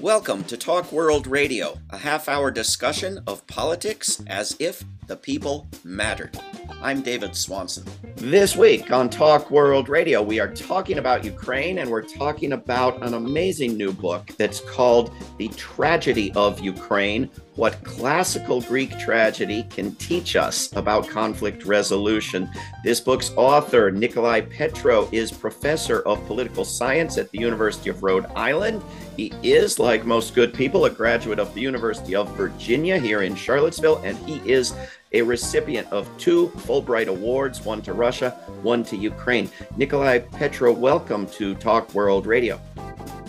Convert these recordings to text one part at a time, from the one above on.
Welcome to Talk World Radio, a half hour discussion of politics as if the people mattered. I'm David Swanson. This week on Talk World Radio, we are talking about Ukraine and we're talking about an amazing new book that's called The Tragedy of Ukraine What Classical Greek Tragedy Can Teach Us About Conflict Resolution. This book's author, Nikolai Petro, is professor of political science at the University of Rhode Island. He is, like most good people, a graduate of the University of Virginia here in Charlottesville, and he is a recipient of two Fulbright Awards, one to Russia, one to Ukraine. Nikolai Petro, welcome to Talk World Radio.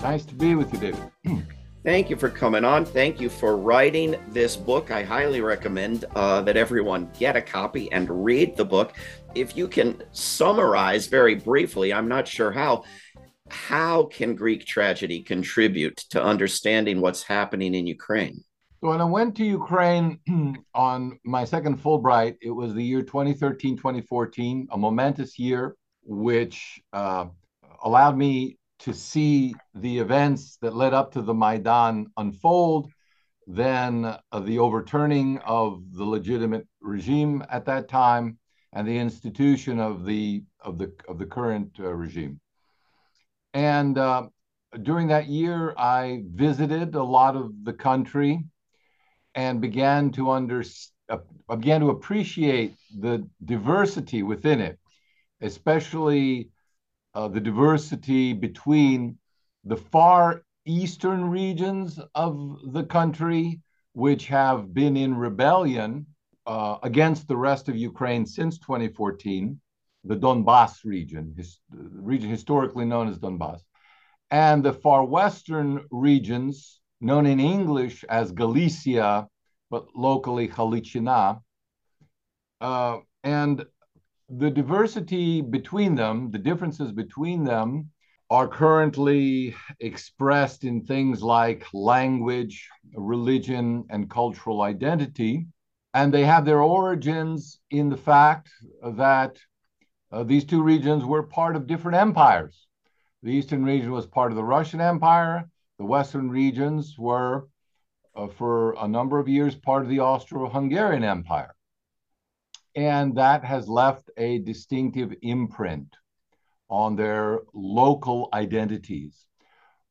Nice to be with you, David. Thank you for coming on. Thank you for writing this book. I highly recommend uh, that everyone get a copy and read the book. If you can summarize very briefly, I'm not sure how, how can Greek tragedy contribute to understanding what's happening in Ukraine? When I went to Ukraine on my second Fulbright, it was the year 2013 2014, a momentous year, which uh, allowed me to see the events that led up to the Maidan unfold, then uh, the overturning of the legitimate regime at that time, and the institution of the of the of the current uh, regime. And uh, during that year, I visited a lot of the country and began to under, uh, began to appreciate the diversity within it, especially uh, the diversity between the far eastern regions of the country, which have been in rebellion uh, against the rest of Ukraine since 2014, the Donbass region, his, region historically known as Donbass, and the far western regions known in English as Galicia, but locally Halichina. Uh, and the diversity between them, the differences between them, are currently expressed in things like language, religion, and cultural identity. And they have their origins in the fact that uh, these two regions were part of different empires. The Eastern region was part of the Russian Empire, the Western regions were, uh, for a number of years, part of the Austro Hungarian Empire. And that has left a distinctive imprint on their local identities.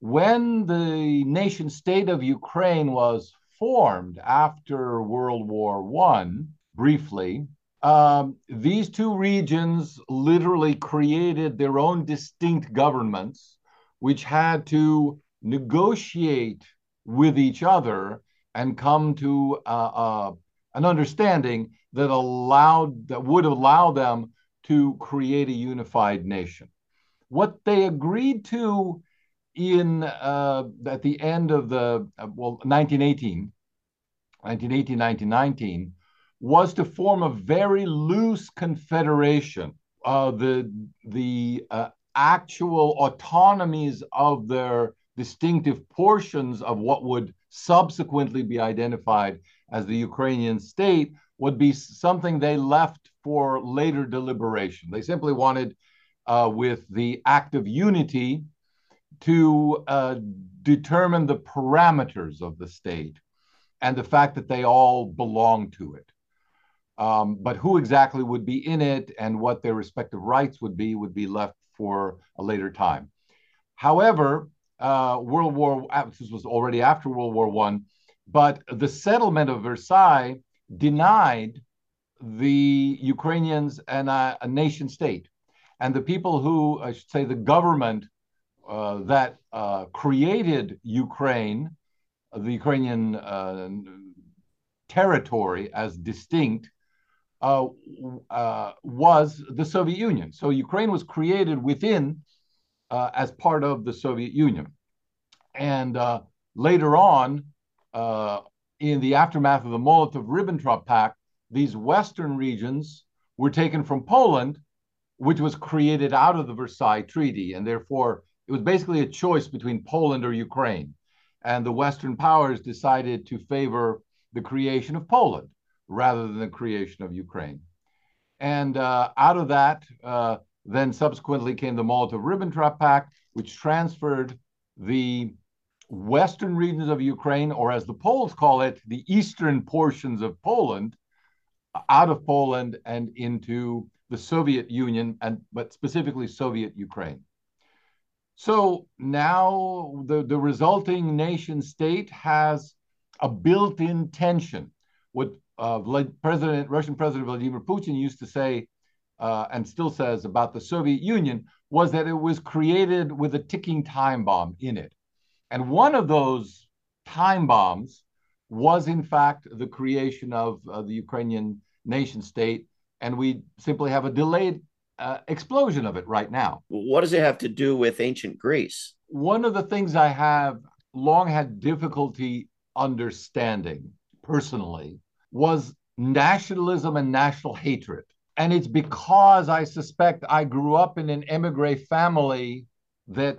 When the nation state of Ukraine was formed after World War I, briefly, um, these two regions literally created their own distinct governments, which had to negotiate with each other and come to uh, uh, an understanding that allowed that would allow them to create a unified nation. What they agreed to in uh, at the end of the uh, well 1918, 1918, 1919 was to form a very loose confederation. Uh, the the uh, actual autonomies of their distinctive portions of what would subsequently be identified as the Ukrainian state would be something they left for later deliberation. They simply wanted, uh, with the act of unity, to uh, determine the parameters of the state and the fact that they all belong to it. Um, but who exactly would be in it and what their respective rights would be would be left for a later time. However, uh, World War. This was already after World War One, but the settlement of Versailles denied the Ukrainians an, uh, a nation state, and the people who I should say the government uh, that uh, created Ukraine, the Ukrainian uh, territory as distinct. Uh, was the Soviet Union. So Ukraine was created within uh, as part of the Soviet Union. And uh, later on, uh, in the aftermath of the Molotov-Ribbentrop Pact, these Western regions were taken from Poland, which was created out of the Versailles Treaty, and therefore it was basically a choice between Poland or Ukraine. And the Western powers decided to favor the creation of Poland rather than the creation of Ukraine. And uh, out of that, uh, then subsequently came the Molotov-Ribbentrop Pact, which transferred the western regions of Ukraine, or as the Poles call it, the eastern portions of Poland, out of Poland and into the Soviet Union, and but specifically Soviet Ukraine. So now the, the resulting nation state has a built-in tension. What uh, President Russian President Vladimir Putin used to say, uh, and still says about the Soviet Union, was that it was created with a ticking time bomb in it. And one of those time bombs was, in fact, the creation of uh, the Ukrainian nation state. And we simply have a delayed uh, explosion of it right now. What does it have to do with ancient Greece? One of the things I have long had difficulty understanding personally was nationalism and national hatred. And it's because I suspect I grew up in an emigre family that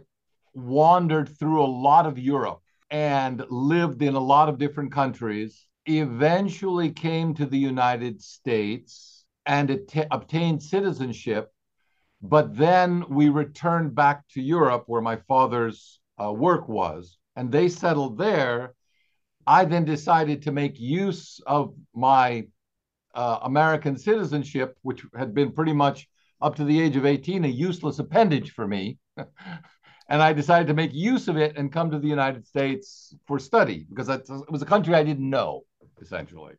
wandered through a lot of Europe and lived in a lot of different countries, eventually came to the United States and att- obtained citizenship. But then we returned back to Europe, where my father's uh, work was, and they settled there. I then decided to make use of my uh, American citizenship, which had been pretty much up to the age of 18 a useless appendage for me. and I decided to make use of it and come to the United States for study because it was a country I didn't know essentially,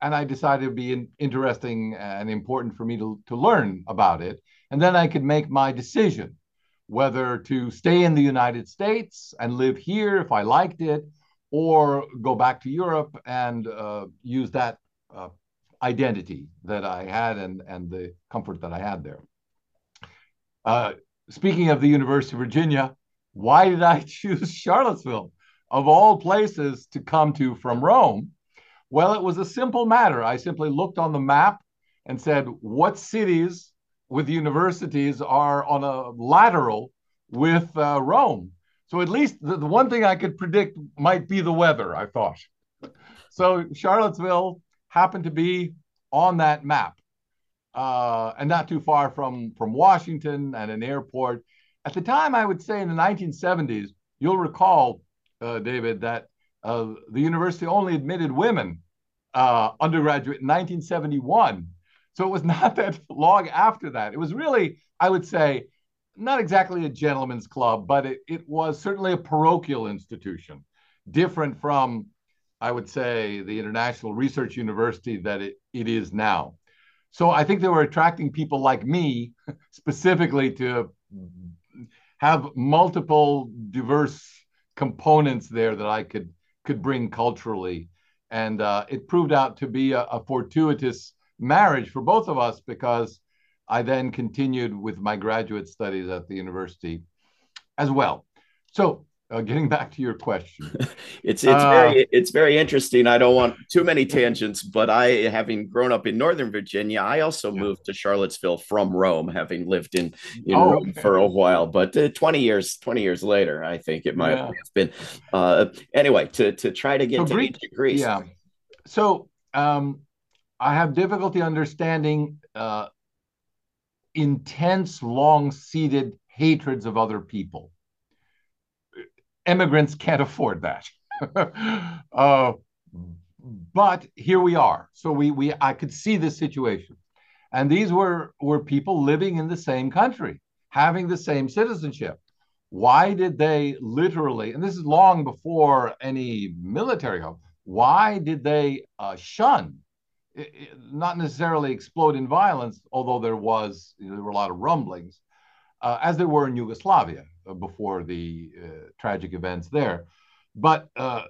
and I decided it'd be in, interesting and important for me to to learn about it, and then I could make my decision whether to stay in the United States and live here if I liked it, or go back to Europe and uh, use that uh, identity that I had and and the comfort that I had there. Uh, speaking of the University of Virginia, why did I choose Charlottesville of all places to come to from Rome? Well, it was a simple matter. I simply looked on the map and said, what cities with universities are on a lateral with uh, Rome? So at least the, the one thing I could predict might be the weather, I thought. So Charlottesville happened to be on that map uh, and not too far from from Washington and an airport. At the time, I would say in the 1970s, you'll recall, uh, David, that uh, the university only admitted women uh, undergraduate in 1971. So it was not that long after that. It was really, I would say, not exactly a gentleman's club, but it, it was certainly a parochial institution, different from, I would say, the International Research University that it, it is now. So I think they were attracting people like me specifically to have multiple diverse components there that I could could bring culturally, and uh, it proved out to be a, a fortuitous marriage for both of us because I then continued with my graduate studies at the university as well. So uh, getting back to your question, it's it's uh, very it's very interesting. I don't want too many tangents, but I, having grown up in Northern Virginia, I also yeah. moved to Charlottesville from Rome, having lived in in oh, Rome okay. for a while. But uh, twenty years twenty years later, I think it might yeah. have been. Uh, anyway, to to try to get so to Greek, Greece. Yeah. So um, I have difficulty understanding intense, long-seated hatreds of other people immigrants can't afford that. uh, but here we are. So we we I could see this situation, and these were were people living in the same country, having the same citizenship. Why did they literally? And this is long before any military help. Why did they uh, shun? Not necessarily explode in violence, although there was you know, there were a lot of rumblings, uh, as there were in Yugoslavia. Uh, before the uh, tragic events there. But uh,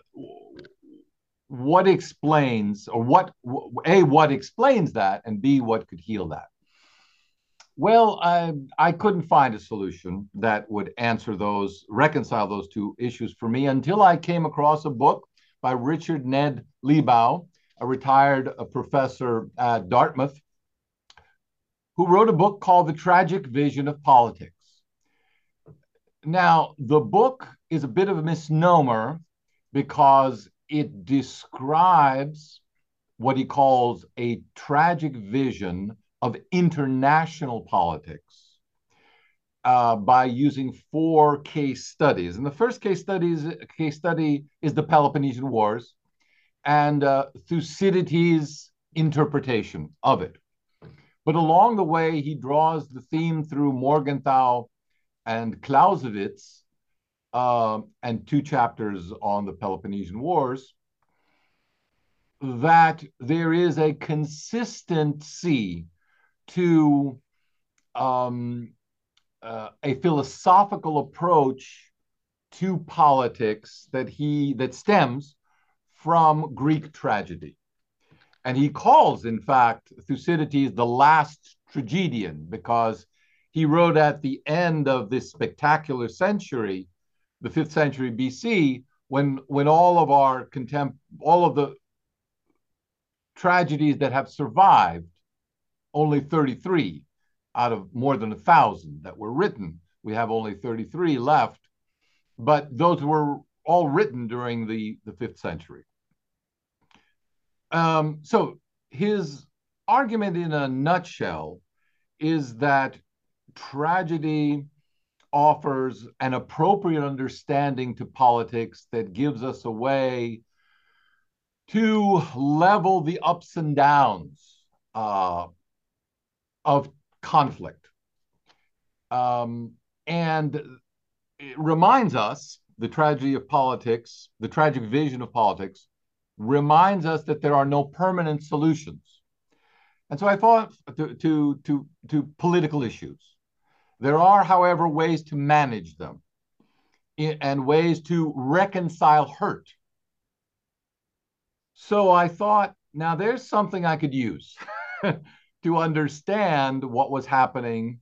what explains, or what, A, what explains that, and B, what could heal that? Well, I, I couldn't find a solution that would answer those, reconcile those two issues for me until I came across a book by Richard Ned Lebow, a retired professor at Dartmouth, who wrote a book called The Tragic Vision of Politics. Now, the book is a bit of a misnomer because it describes what he calls a tragic vision of international politics. uh, by using four case studies. And the first case studies case study is the Peloponnesian Wars and uh, Thucydides' interpretation of it. But along the way, he draws the theme through Morgenthau and Clausewitz uh, and two chapters on the Peloponnesian Wars that there is a consistency to um, uh, a philosophical approach to politics that he that stems from Greek tragedy. And he calls, in fact, Thucydides the last tragedian because he wrote at the end of this spectacular century, the fifth century BC, when when all of our contempt, all of the tragedies that have survived, only 33 out of more than a thousand that were written. We have only 33 left, but those were all written during the, the fifth century. Um, so his argument in a nutshell is that tragedy offers an appropriate understanding to politics that gives us a way to level the ups and downs uh, of conflict. Um, and it reminds us the tragedy of politics, the tragic vision of politics, reminds us that there are no permanent solutions. And so I thought to, to, to, to political issues. There are, however, ways to manage them and ways to reconcile hurt. So I thought, now there's something I could use. to understand what was happening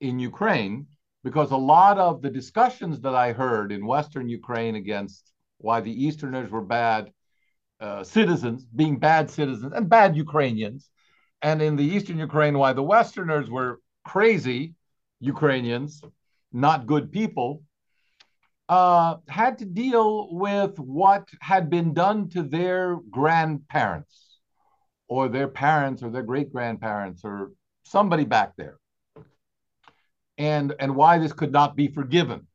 in Ukraine, because a lot of the discussions that I heard in Western Ukraine against why the Easterners were bad uh, citizens, being bad citizens and bad Ukrainians, and in the Eastern Ukraine, why the Westerners were crazy Ukrainians, not good people, uh, had to deal with what had been done to their grandparents or their parents or their great grandparents or somebody back there. And and why this could not be forgiven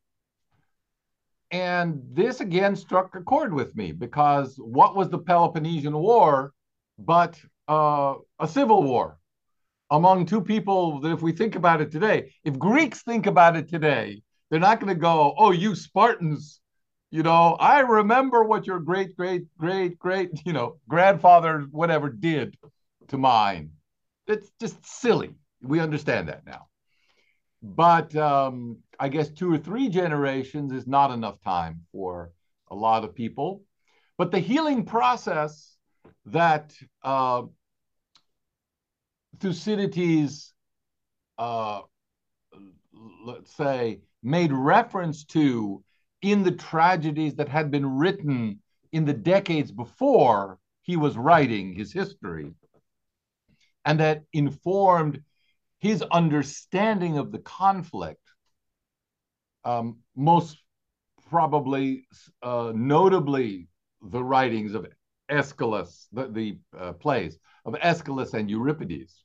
and this again struck a chord with me because what was the peloponnesian war but uh, a civil war among two people that if we think about it today if greeks think about it today they're not going to go oh you spartans you know, I remember what your great, great, great, great, you know, grandfather, whatever, did to mine. It's just silly. We understand that now. But um, I guess two or three generations is not enough time for a lot of people. But the healing process that uh, Thucydides, uh, let's say, made reference to in the tragedies that had been written in the decades before he was writing his history, and that informed his understanding of the conflict. Um, most probably, uh, notably, the writings of Aeschylus, the, the uh, plays of Aeschylus and Euripides,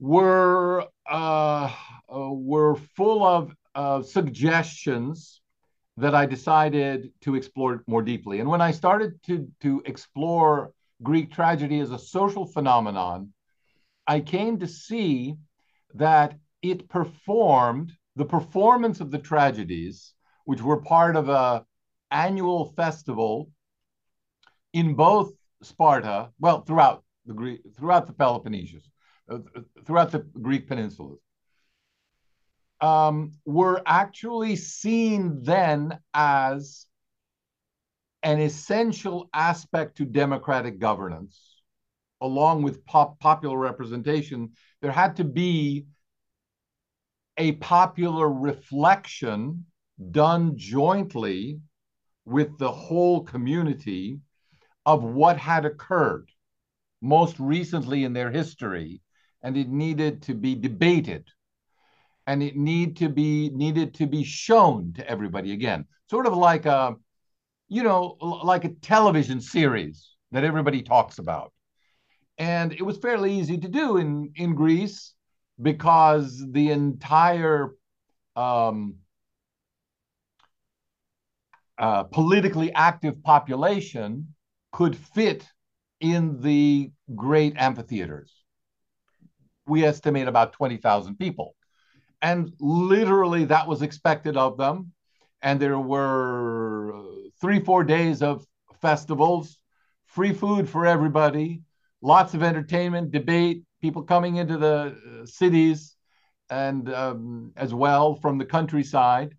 were uh, uh were full of uh, suggestions that I decided to explore more deeply. And when I started to, to explore Greek tragedy as a social phenomenon, I came to see that it performed the performance of the tragedies, which were part of a annual festival in both Sparta, well, throughout the Greek, throughout the Peloponnesus, uh, throughout the Greek peninsulas, um, were actually seen then as an essential aspect to democratic governance, along with pop- popular representation. There had to be a popular reflection done jointly with the whole community of what had occurred most recently in their history, and it needed to be debated. And it need to be needed to be shown to everybody again. Sort of like a you know like a television series that everybody talks about. And it was fairly easy to do in in greece because the entire um, uh, politically active population could fit in the great amphitheaters. We estimate about 20,000 people. And literally, that was expected of them. And there were three, four days of festivals, free food for everybody, lots of entertainment, debate, people coming into the uh, cities and um, as well from the countryside.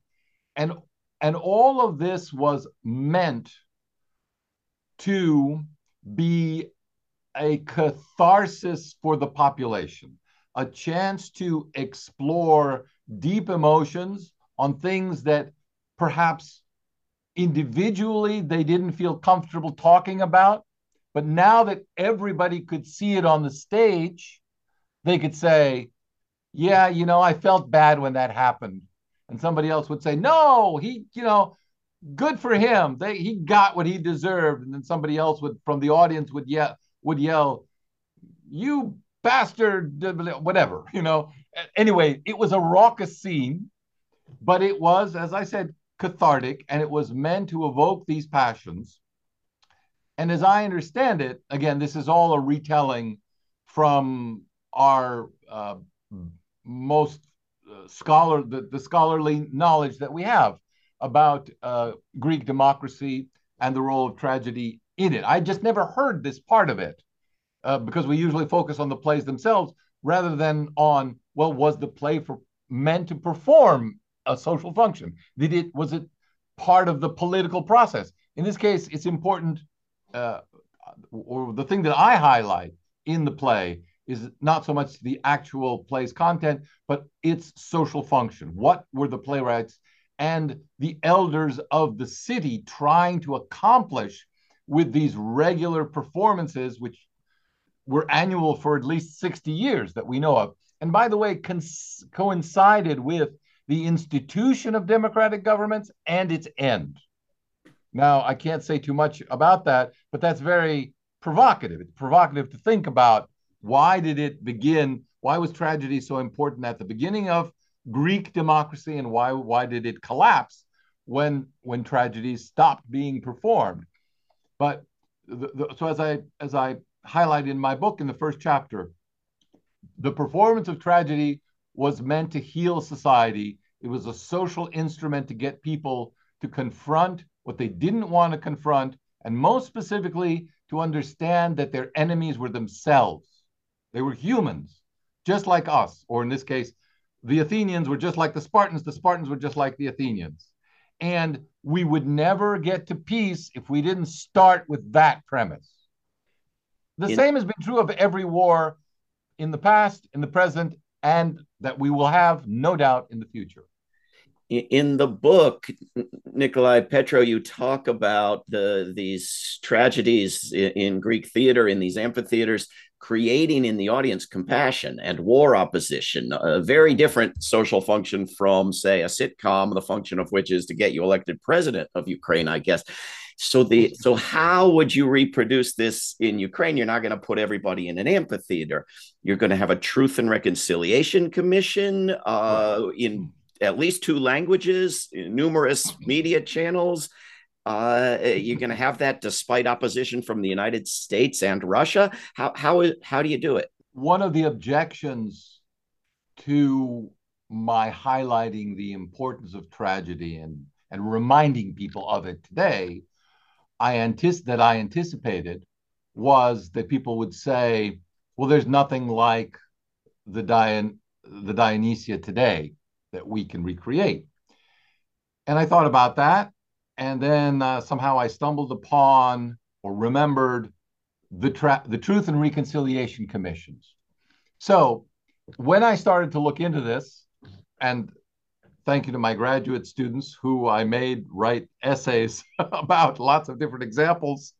And, and all of this was meant to be a catharsis for the population, a chance to explore deep emotions on things that perhaps individually they didn't feel comfortable talking about. But now that everybody could see it on the stage, they could say, Yeah, you know, I felt bad when that happened. And somebody else would say, No, he, you know, good for him. They he got what he deserved. And then somebody else would from the audience would yell would yell, "You bastard!" Whatever you know. Anyway, it was a raucous scene, but it was, as I said, cathartic, and it was meant to evoke these passions. And as I understand it, again, this is all a retelling from our uh, most uh, scholar the, the scholarly knowledge that we have about uh, Greek democracy and the role of tragedy in it. I just never heard this part of it uh, because we usually focus on the plays themselves rather than on well, was the play for meant to perform a social function? Did it was it part of the political process? In this case, it's important, uh, or the thing that I highlight in the play is not so much the actual play's content, but its social function. What were the playwrights and the elders of the city trying to accomplish with these regular performances, which were annual for at least 60 years that we know of. And by the way, cons- coincided with the institution of democratic governments and its end. Now, I can't say too much about that, but that's very provocative. It's provocative to think about why did it begin? Why was tragedy so important at the beginning of Greek democracy and why why did it collapse when when tragedies stopped being performed? But the, the, so as I as I highlighted in my book in the first chapter, the performance of tragedy was meant to heal society. It was a social instrument to get people to confront what they didn't want to confront, and most specifically to understand that their enemies were themselves. They were humans, just like us, or in this case, the Athenians were just like the Spartans, the Spartans were just like the Athenians. And we would never get to peace if we didn't start with that premise. The in, same has been true of every war in the past, in the present, and that we will have, no doubt, in the future. In the book, Nikolai Petro, you talk about the, these tragedies in, in Greek theater, in these amphitheaters, creating in the audience compassion and war opposition, a very different social function from, say, a sitcom, the function of which is to get you elected president of Ukraine, I guess. So the so how would you reproduce this in Ukraine? You're not going to put everybody in an amphitheater. You're going to have a Truth and Reconciliation Commission uh, in at least two languages, numerous media channels. Uh, you're going to have that despite opposition from the United States and Russia. How how how do you do it? One of the objections to my highlighting the importance of tragedy and and reminding people of it today, I anticip- that I anticipated was that people would say, "Well, there's nothing like the Dion the Dionysia today that we can recreate." And I thought about that, and then uh, somehow I stumbled upon or remembered the tra- the Truth and Reconciliation Commissions. So when I started to look into this, and thank you to my graduate students who I made write essays about lots of different examples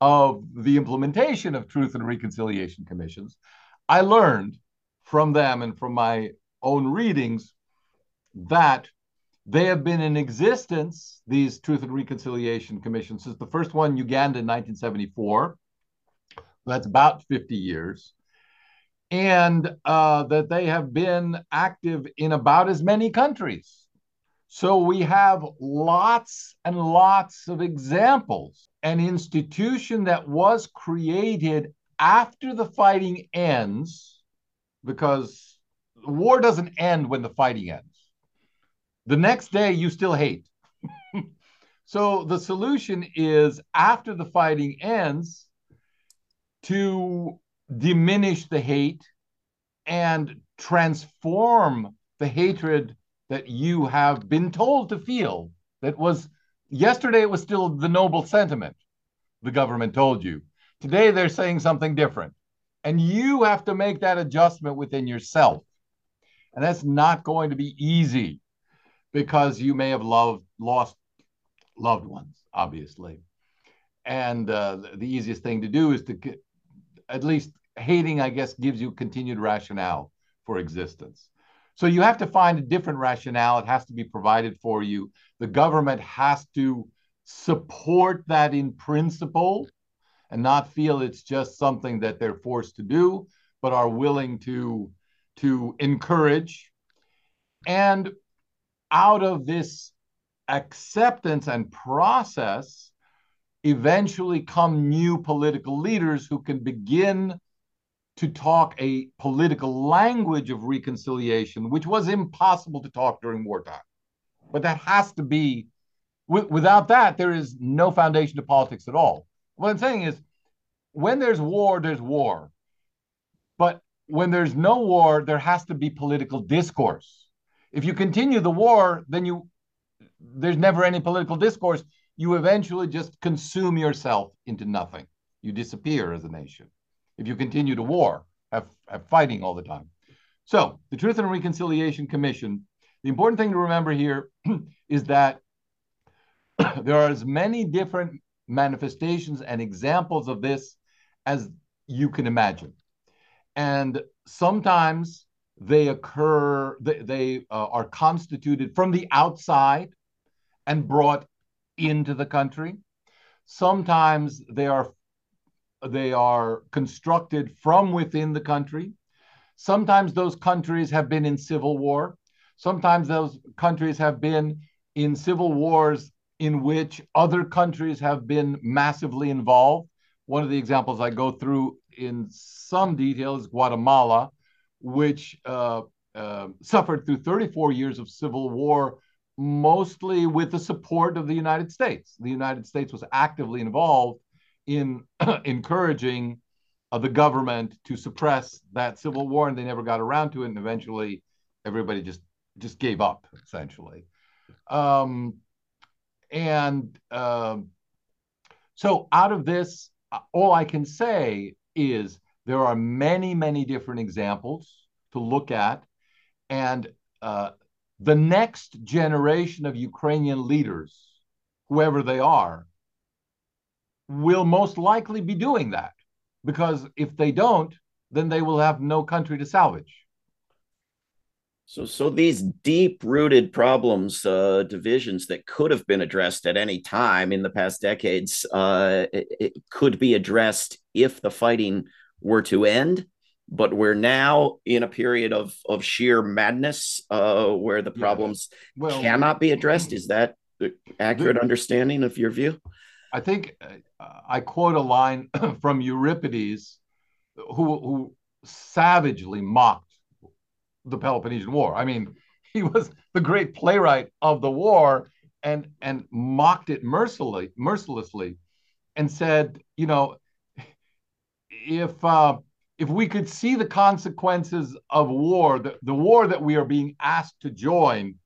of the implementation of Truth and Reconciliation Commissions, I learned from them and from my own readings that they have been in existence, these Truth and Reconciliation Commissions, since the first one, Uganda in 1974. That's about 50 years. and uh, that they have been active in about as many countries. So we have lots and lots of examples. An institution that was created after the fighting ends, because the war doesn't end when the fighting ends. The next day, you still hate. so the solution is after the fighting ends to diminish the hate and transform the hatred that you have been told to feel. That was yesterday it was still the noble sentiment the government told you. Today they're saying something different. And you have to make that adjustment within yourself. And that's not going to be easy because you may have loved lost loved ones obviously and uh, the easiest thing to do is to get, at least hating i guess gives you continued rationale for existence so you have to find a different rationale. It has to be provided for you. The government has to support that in principle and not feel it's just something that they're forced to do, but are willing to, to encourage. And out of this acceptance and process, eventually come new political leaders who can begin to talk a political language of reconciliation, which was impossible to talk during wartime. But that has to be, w- without that, there is no foundation to politics at all. What I'm saying is, when there's war, there's war. But when there's no war, there has to be political discourse. If you continue the war, then you there's never any political discourse. You eventually just consume yourself into nothing. You disappear as a nation if you continue to war, have, have fighting all the time. So, the Truth and Reconciliation Commission, the important thing to remember here is that there are as many different manifestations and examples of this as you can imagine. And sometimes they occur, they, they uh, are constituted from the outside and brought into the country. Sometimes they are they are constructed from within the country. Sometimes those countries have been in civil war. Sometimes those countries have been in civil wars in which other countries have been massively involved. One of the examples I go through in some detail is Guatemala, which uh, uh, suffered through 34 years of civil war, mostly with the support of the United States. The United States was actively involved in encouraging uh, the government to suppress that civil war, and they never got around to it. And eventually, everybody just just gave up, essentially. Um, and uh, so, out of this, uh, all I can say is there are many, many different examples to look at, and uh, the next generation of Ukrainian leaders, whoever they are, will most likely be doing that because if they don't, then they will have no country to salvage. So, so these deep-rooted problems, uh, divisions that could have been addressed at any time in the past decades, uh, it, it could be addressed if the fighting were to end. But we're now in a period of of sheer madness, uh, where the problems yeah. well, cannot be addressed. Is that the accurate understanding of your view? I think uh, I quote a line from Euripides, who, who savagely mocked the Peloponnesian War. I mean, he was the great playwright of the war and and mocked it mercilessly, mercilessly, and said, you know, if uh, if we could see the consequences of war, the, the war that we are being asked to join,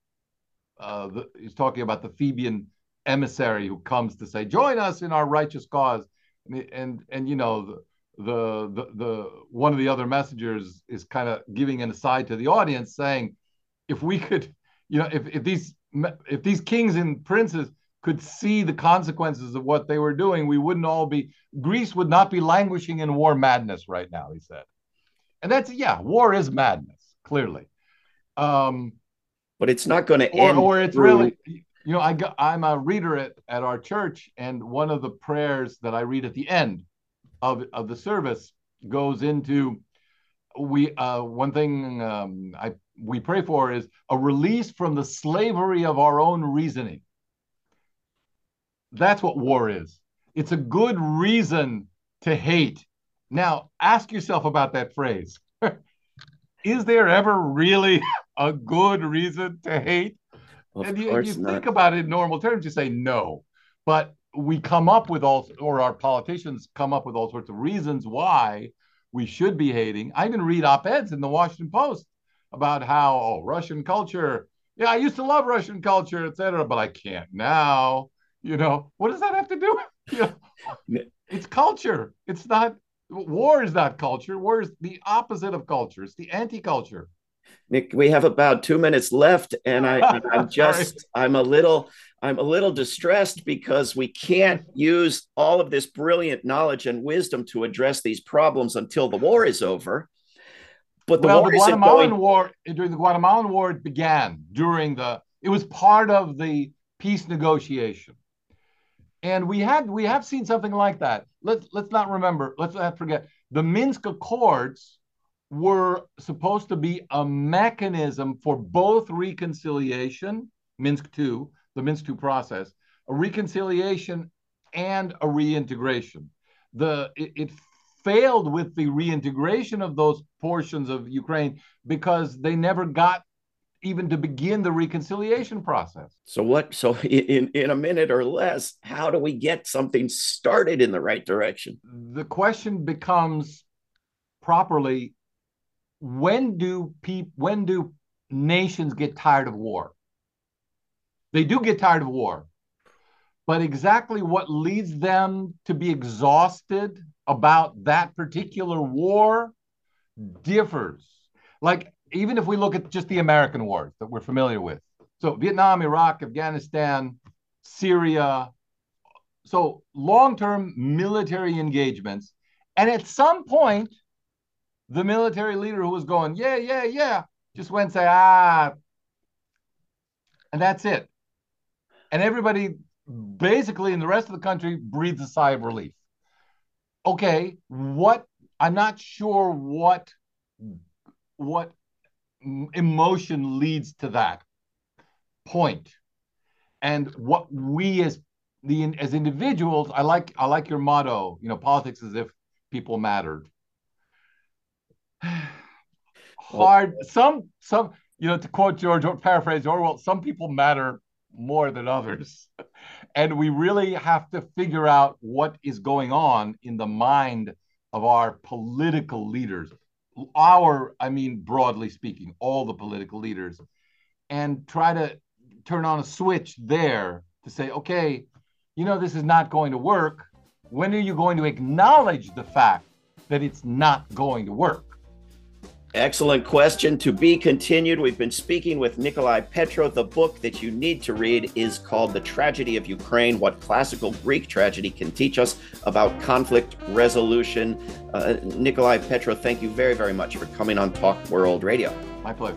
uh, the, he's talking about the Theban emissary who comes to say, "Join us in our righteous cause," and and, and you know the, the the the one of the other messengers is kind of giving an aside to the audience, saying, "If we could, you know, if if these if these kings and princes." Could see the consequences of what they were doing, we wouldn't all be, Greece would not be languishing in war madness right now, he said. And that's, yeah, war is madness, clearly. Um, but it's not going to end. Or it's through... really, you know, I got, I'm a reader at, at our church, and one of the prayers that I read at the end of, of the service goes into we uh, one thing um, I we pray for is a release from the slavery of our own reasoning. That's what war is. It's a good reason to hate. Now, ask yourself about that phrase. is there ever really a good reason to hate? Of and you, you think about it in normal terms, you say no. But we come up with all, or our politicians come up with all sorts of reasons why we should be hating. I even read op eds in the Washington Post about how, oh, Russian culture. Yeah, I used to love Russian culture, etc., but I can't now. You know, what does that have to do? you know, it's culture. It's not war is not culture. War is the opposite of culture. It's the anti-culture. Nick, we have about two minutes left, and I, I'm just, I'm a little, I'm a little distressed because we can't use all of this brilliant knowledge and wisdom to address these problems until the war is over. But the well, war the Guatemalan going... War during the Guatemalan War it began during the. It was part of the peace negotiation and we had we have seen something like that. Let's let's not remember. Let's not forget the Minsk Accords were supposed to be a mechanism for both reconciliation, Minsk two, the Minsk two process, a reconciliation and a reintegration. The it, it failed with the reintegration of those portions of Ukraine because they never got even to begin the reconciliation process. So what so in in a minute or less how do we get something started in the right direction? The question becomes properly when do people when do nations get tired of war? They do get tired of war. But exactly what leads them to be exhausted about that particular war differs. Like even if we look at just the American wars that we're familiar with, so Vietnam, Iraq, Afghanistan, Syria, so long-term military engagements, and at some point, the military leader who was going, yeah, yeah, yeah, just went and say, ah, and that's it. And everybody basically in the rest of the country breathes a sigh of relief. Okay, what I'm not sure what what emotion leads to that point. And what we as the as individuals i like i like your motto you know politics as if people mattered. Hard some some you know to quote george or paraphrase orwell some people matter more than others. And we really have to figure out what is going on in the mind of our political leaders our, I mean, broadly speaking, all the political leaders, and try to turn on a switch there to say, okay, you know, this is not going to work. When are you going to acknowledge the fact that it's not going to work? Excellent question. To be continued. We've been speaking with Nikolai Petro. The book that you need to read is called The Tragedy of Ukraine What Classical Greek Tragedy Can Teach Us About Conflict Resolution. Uh, Nikolai Petro, thank you very, very much for coming on Talk World Radio. My pleasure.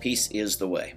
Peace is the way.